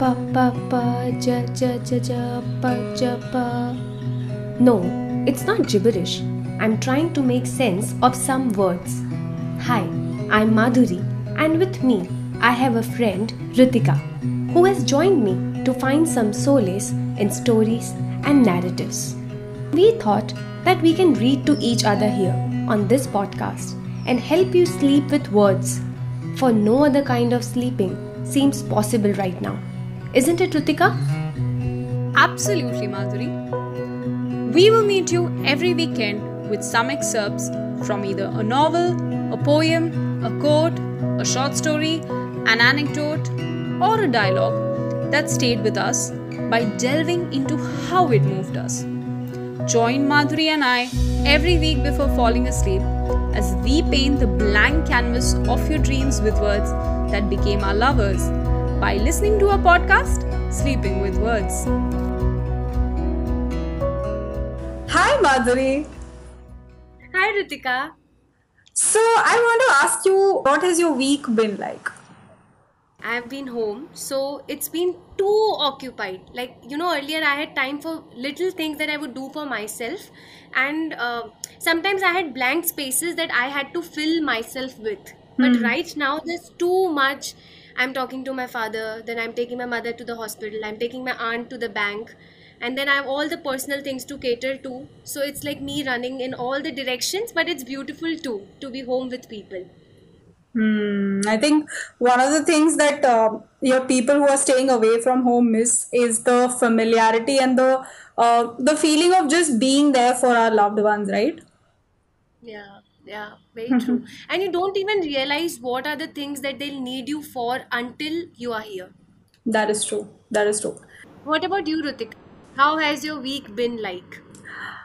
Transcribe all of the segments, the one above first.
pa pa pa ja ja ja ja pa ja pa. No, it's not gibberish. I'm trying to make sense of some words. Hi, I'm Madhuri, and with me, I have a friend, Ritika, who has joined me to find some solace in stories and narratives. We thought that we can read to each other here on this podcast and help you sleep with words, for no other kind of sleeping seems possible right now. Isn't it, Ritika? Absolutely, Madhuri. We will meet you every weekend with some excerpts from either a novel, a poem, a quote, a short story, an anecdote, or a dialogue that stayed with us by delving into how it moved us. Join Madhuri and I every week before falling asleep as we paint the blank canvas of your dreams with words that became our lovers by listening to our podcast, Sleeping with Words. Hi, Madhuri. Hi, Ritika. So, I want to ask you, what has your week been like? I've been home, so it's been too occupied. Like, you know, earlier I had time for little things that I would do for myself, and uh, sometimes I had blank spaces that I had to fill myself with. But Hmm. right now, there's too much. I'm talking to my father, then I'm taking my mother to the hospital, I'm taking my aunt to the bank, and then I have all the personal things to cater to. So it's like me running in all the directions, but it's beautiful too to be home with people. Hmm. I think one of the things that uh, your people who are staying away from home miss is the familiarity and the uh, the feeling of just being there for our loved ones, right? Yeah, yeah, very true. And you don't even realize what are the things that they'll need you for until you are here. That is true. That is true. What about you, Ritik? How has your week been like?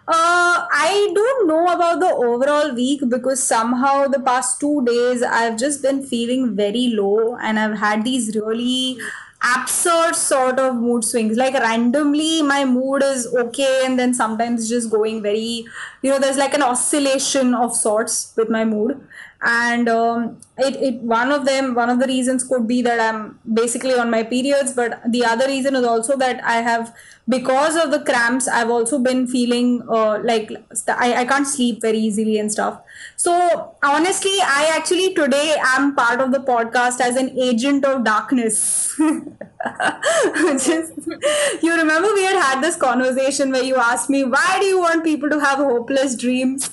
Uh, I don't know about the overall week because somehow the past two days I've just been feeling very low and I've had these really absurd sort of mood swings. Like randomly, my mood is okay, and then sometimes just going very, you know, there's like an oscillation of sorts with my mood. And um, it, it one of them one of the reasons could be that I'm basically on my periods, but the other reason is also that I have because of the cramps I've also been feeling uh, like I, I can't sleep very easily and stuff. So honestly, I actually today am part of the podcast as an agent of darkness. Just, you remember we had had this conversation where you asked me why do you want people to have hopeless dreams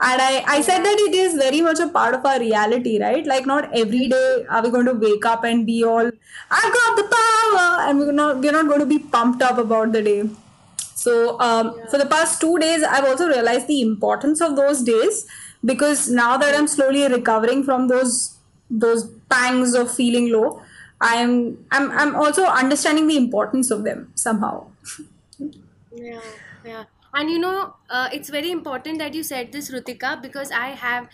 and I, I said that it is very much a part of our reality right like not every day are we going to wake up and be all i've got the power and we're not we're not going to be pumped up about the day. So um, for the past two days i've also realized the importance of those days because now that i'm slowly recovering from those those pangs of feeling low i'm i'm, I'm also understanding the importance of them somehow. Yeah, yeah. And you know, uh, it's very important that you said this, Rutika, because I have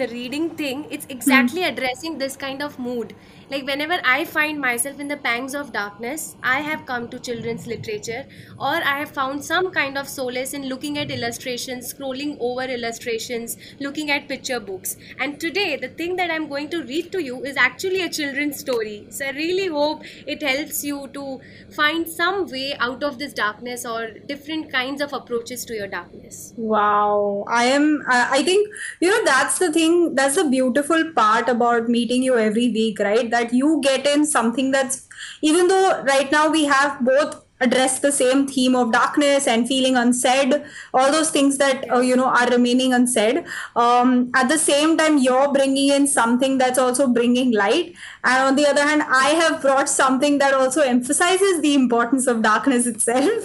the reading thing. It's hmm. exactly addressing this kind of mood. Like, whenever I find myself in the pangs of darkness, I have come to children's literature, or I have found some kind of solace in looking at illustrations, scrolling over illustrations, looking at picture books. And today, the thing that I'm going to read to you is actually a children's story. So, I really hope it helps you to find some way out of this darkness or different kinds of approaches to your darkness. Wow, I am. I, I think you know that's the thing. That's the beautiful part about meeting you every week, right? That you get in something that's even though right now we have both addressed the same theme of darkness and feeling unsaid, all those things that uh, you know are remaining unsaid. Um, at the same time, you're bringing in something that's also bringing light, and on the other hand, I have brought something that also emphasizes the importance of darkness itself.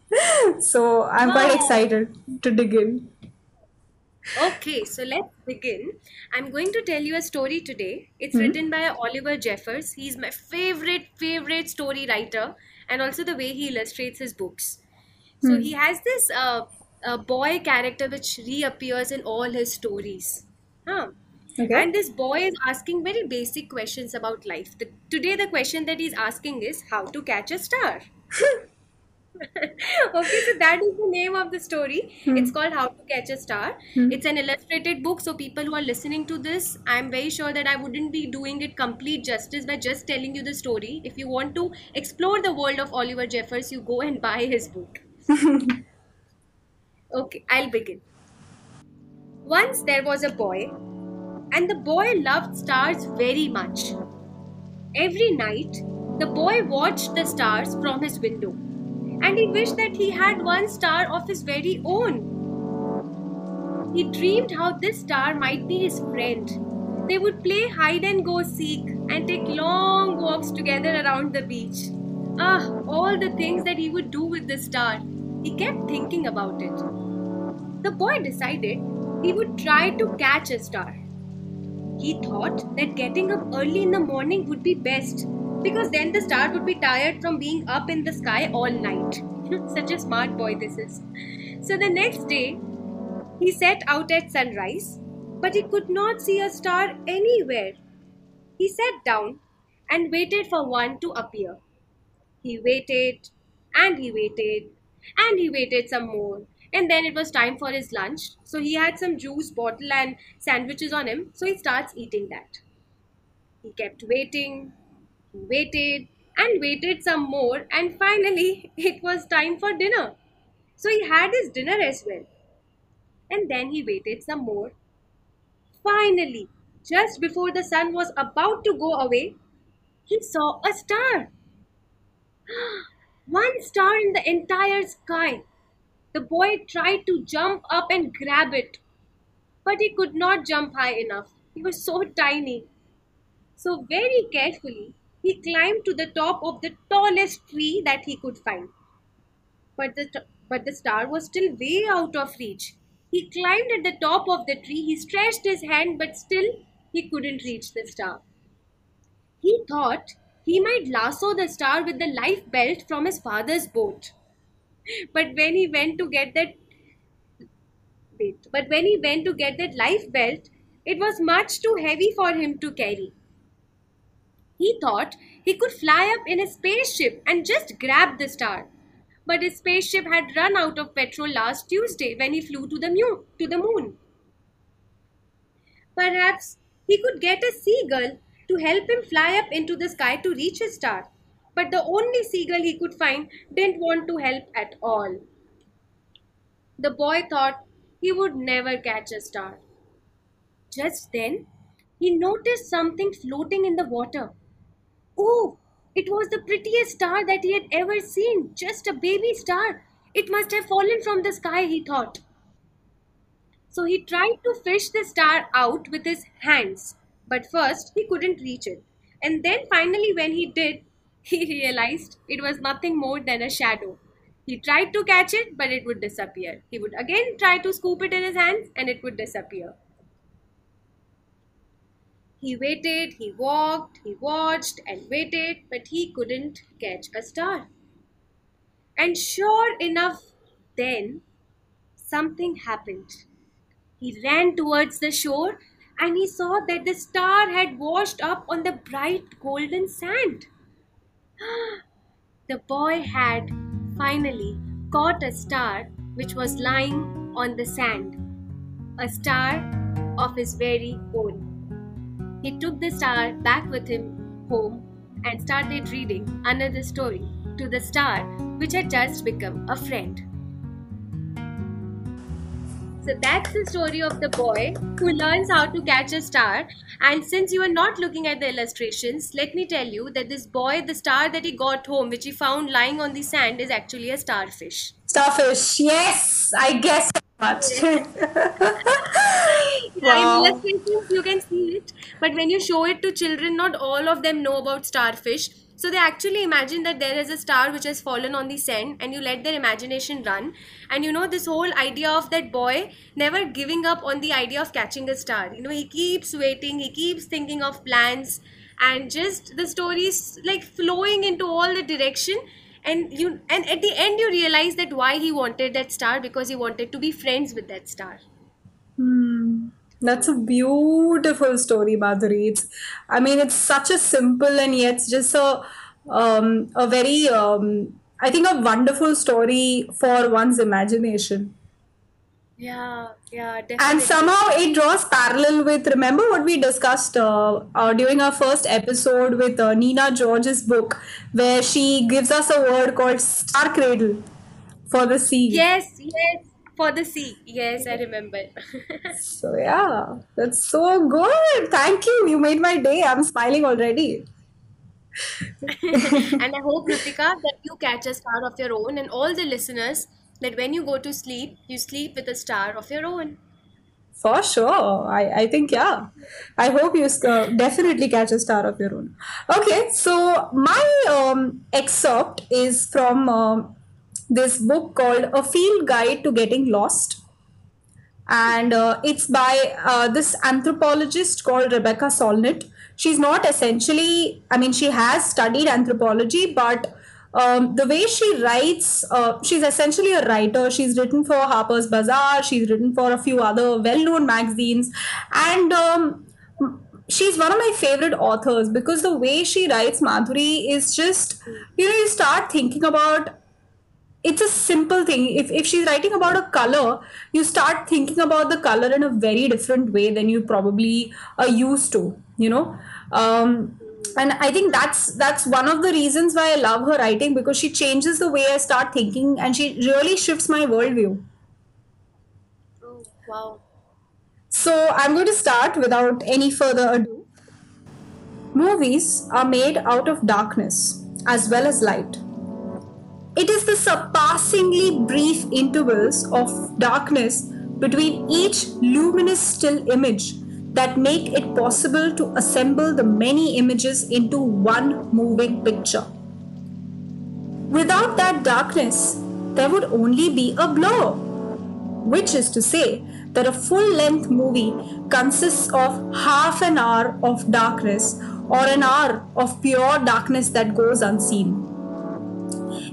so I'm quite excited to dig in. Okay, so let's begin. I'm going to tell you a story today. It's Hmm. written by Oliver Jeffers. He's my favorite, favorite story writer, and also the way he illustrates his books. So Hmm. he has this uh, uh, boy character which reappears in all his stories. Huh. Okay. And this boy is asking very basic questions about life. The, today, the question that he's asking is how to catch a star. okay, so that is the name of the story. Hmm. It's called How to Catch a Star. Hmm. It's an illustrated book, so people who are listening to this, I'm very sure that I wouldn't be doing it complete justice by just telling you the story. If you want to explore the world of Oliver Jeffers, you go and buy his book. Okay, I'll begin. Once there was a boy, and the boy loved stars very much. Every night, the boy watched the stars from his window, and he wished that he had one star of his very own. He dreamed how this star might be his friend. They would play hide and go seek and take long walks together around the beach. Ah, all the things that he would do with the star. He kept thinking about it. The boy decided he would try to catch a star. He thought that getting up early in the morning would be best because then the star would be tired from being up in the sky all night. Such a smart boy this is. So the next day, he set out at sunrise, but he could not see a star anywhere. He sat down and waited for one to appear. He waited and he waited and he waited some more. And then it was time for his lunch. So he had some juice bottle and sandwiches on him. So he starts eating that. He kept waiting, waited and waited some more. And finally, it was time for dinner. So he had his dinner as well. And then he waited some more. Finally, just before the sun was about to go away, he saw a star. One star in the entire sky. The boy tried to jump up and grab it, but he could not jump high enough. He was so tiny. So, very carefully, he climbed to the top of the tallest tree that he could find. But the, but the star was still way out of reach. He climbed at the top of the tree, he stretched his hand, but still he couldn't reach the star. He thought he might lasso the star with the life belt from his father's boat. But when he went to get that wait, but when he went to get that life belt, it was much too heavy for him to carry. He thought he could fly up in a spaceship and just grab the star. But his spaceship had run out of petrol last Tuesday when he flew to the, mu- to the moon. Perhaps he could get a seagull to help him fly up into the sky to reach his star. But the only seagull he could find didn't want to help at all. The boy thought he would never catch a star. Just then, he noticed something floating in the water. Oh, it was the prettiest star that he had ever seen, just a baby star. It must have fallen from the sky, he thought. So he tried to fish the star out with his hands, but first he couldn't reach it. And then finally, when he did, he realized it was nothing more than a shadow. He tried to catch it, but it would disappear. He would again try to scoop it in his hands, and it would disappear. He waited, he walked, he watched and waited, but he couldn't catch a star. And sure enough, then something happened. He ran towards the shore and he saw that the star had washed up on the bright golden sand. the boy had finally caught a star which was lying on the sand, a star of his very own. He took the star back with him home and started reading another story to the star which had just become a friend. So that's the story of the boy who learns how to catch a star. And since you are not looking at the illustrations, let me tell you that this boy, the star that he got home, which he found lying on the sand, is actually a starfish. Starfish, yes, I guess much. Wow. In illustrations, you can see it, but when you show it to children, not all of them know about starfish. So they actually imagine that there is a star which has fallen on the sand, and you let their imagination run. And you know, this whole idea of that boy never giving up on the idea of catching a star. You know, he keeps waiting, he keeps thinking of plans, and just the story is like flowing into all the direction. And you, and at the end, you realize that why he wanted that star because he wanted to be friends with that star. Hmm. That's a beautiful story, Madhuri. It's, I mean, it's such a simple and yet just a um, a very um, I think, a wonderful story for one's imagination. Yeah, yeah, definitely. And somehow it draws parallel with, remember what we discussed uh, uh, during our first episode with uh, Nina George's book, where she gives us a word called star cradle for the sea. Yes, yes, for the sea. Yes, I remember. So, yeah, that's so good. Thank you. You made my day. I'm smiling already. And I hope, Ritika, that you catch a star of your own, and all the listeners, that when you go to sleep, you sleep with a star of your own. For sure. I, I think, yeah. I hope you uh, definitely catch a star of your own. Okay, so my um, excerpt is from um this book called A Field Guide to Getting Lost. And uh, it's by uh, this anthropologist called Rebecca Solnit. She's not essentially, I mean, she has studied anthropology, but um, the way she writes, uh, she's essentially a writer. She's written for Harper's Bazaar, she's written for a few other well known magazines, and um, she's one of my favorite authors because the way she writes Madhuri is just, you know, you start thinking about it's a simple thing. If, if she's writing about a color, you start thinking about the color in a very different way than you probably are used to, you know. Um, and I think that's that's one of the reasons why I love her writing because she changes the way I start thinking and she really shifts my worldview. Oh, wow. So I'm going to start without any further ado. Movies are made out of darkness as well as light. It is the surpassingly brief intervals of darkness between each luminous still image that make it possible to assemble the many images into one moving picture. Without that darkness, there would only be a blur, which is to say that a full length movie consists of half an hour of darkness or an hour of pure darkness that goes unseen.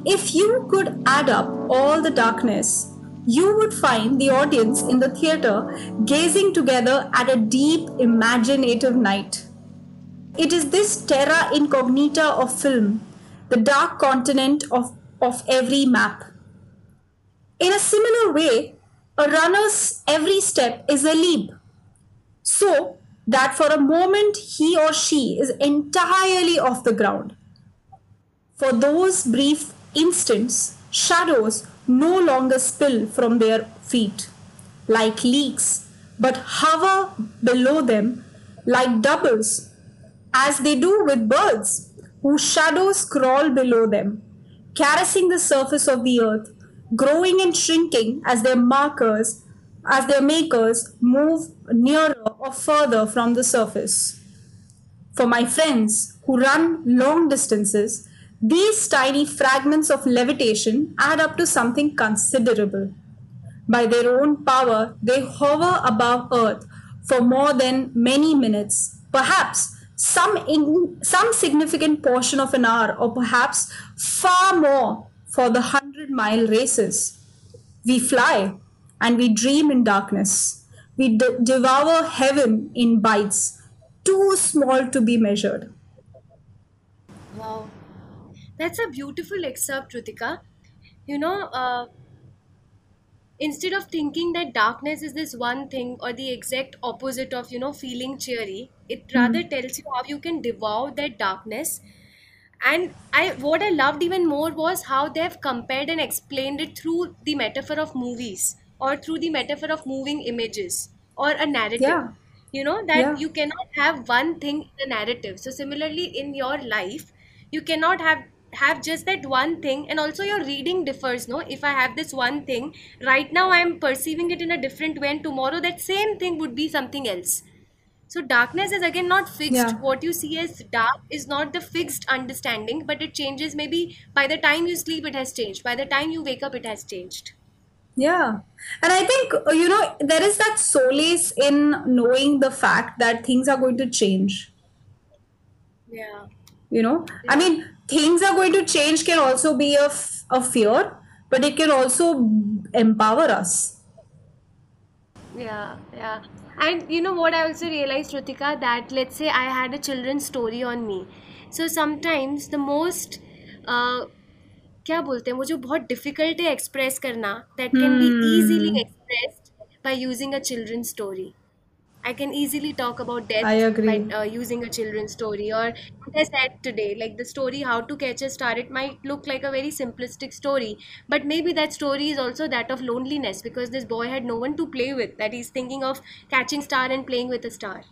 If you could add up all the darkness, you would find the audience in the theater gazing together at a deep, imaginative night. It is this terra incognita of film, the dark continent of, of every map. In a similar way, a runner's every step is a leap, so that for a moment he or she is entirely off the ground. For those brief instants, shadows no longer spill from their feet like leaks, but hover below them like doubles, as they do with birds, whose shadows crawl below them, caressing the surface of the earth, growing and shrinking as their markers, as their makers move nearer or further from the surface. For my friends who run long distances, these tiny fragments of levitation add up to something considerable. By their own power, they hover above Earth for more than many minutes, perhaps some, in, some significant portion of an hour, or perhaps far more for the hundred mile races. We fly and we dream in darkness. We de- devour heaven in bites, too small to be measured. That's a beautiful excerpt, Ritika. You know, uh, instead of thinking that darkness is this one thing or the exact opposite of, you know, feeling cheery, it rather tells you how you can devour that darkness. And i what i loved even more was how they've compared and explained it through the metaphor of movies or through the metaphor of moving images or a narrative. Yeah, you know that yeah, you cannot have one thing in a narrative. So similarly in your life you cannot have have just that one thing and also your reading differs no if i have this one thing right now i am perceiving it in a different way and tomorrow that same thing would be something else so darkness is again not fixed. yeah. What you see as dark is not the fixed understanding, but it changes. Maybe by the time you sleep, it has changed. By the time you wake up, it has changed. Yeah. And I think, you know, there is that solace in knowing the fact that things are going to change. Yeah. You know, I mean, things are going to change can also be a, f- a fear, but it can also empower us. Yeah, yeah. And you know what I also realized, Rutika, that let's say I had a children's story on me. So sometimes the most uh, क्या बोलते हैं वो जो बहुत difficult है express करना that can be easily expressed by using a children story I can easily talk about death I agree. by uh, using a children's story. Or what I said today, like the story How to Catch a Star, it might look like a very simplistic story, but maybe that story is also that of loneliness because this boy had no one to play with. That he's thinking of catching star and playing with a star.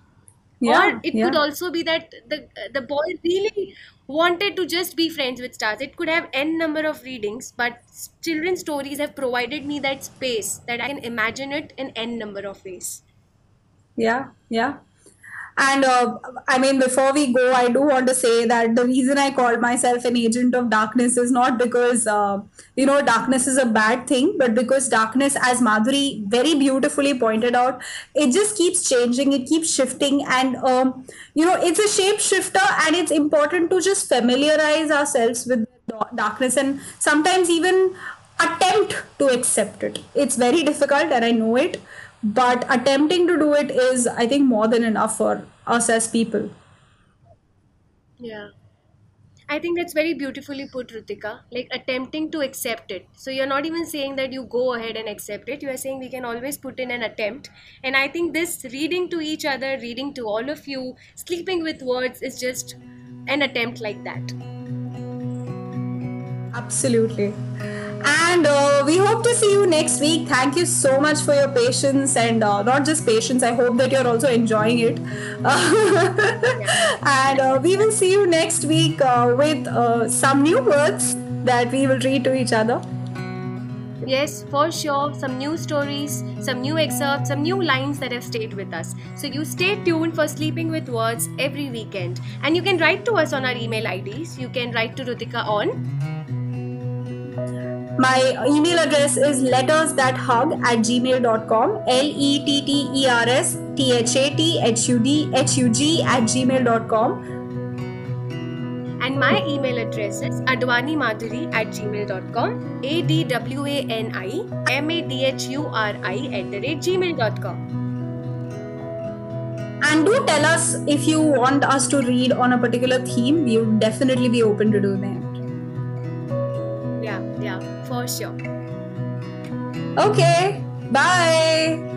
Yeah, or it yeah. could also be that the the boy really wanted to just be friends with stars. It could have n number of readings, but children's stories have provided me that space that I can imagine it in n number of ways. Yeah, yeah. And uh, I mean, before we go, I do want to say that the reason I called myself an agent of darkness is not because, uh, you know, darkness is a bad thing, but because darkness, as Madhuri very beautifully pointed out, it just keeps changing, it keeps shifting. And, um, you know, it's a shapeshifter, and it's important to just familiarize ourselves with darkness and sometimes even attempt to accept it. It's very difficult, and I know it but attempting to do it is i think more than enough for us as people Yeah. I think that's very beautifully put, Rutika. Like attempting to accept it. So you're not even saying that you go ahead and accept it. You are saying we can always put in an attempt. And I think this reading to each other, reading to all of you, sleeping with words is just an attempt like that. absolutely and uh, we hope to see you next week thank you so much for your patience and uh, not just patience i hope that you're also enjoying it and uh, we will see you next week uh, with uh, some new words that we will read to each other Yes, for sure. Some new stories, some new excerpts, some new lines that have stayed with us. So you stay tuned for Sleeping with Words every weekend. And you can write to us on our email IDs. You can write to Rutika on My email address is lettersthathug at gmail.com. L E T T E R S T H A T H U D H U G at gmail.com. and my email address is adwanimadhuri at gmail.com a-d-w-a-n-i-m-a-d-h-u-r-i at the rate gmail.com And do tell us if you want us to read on a particular theme. We would definitely be open to do that. Okay, bye.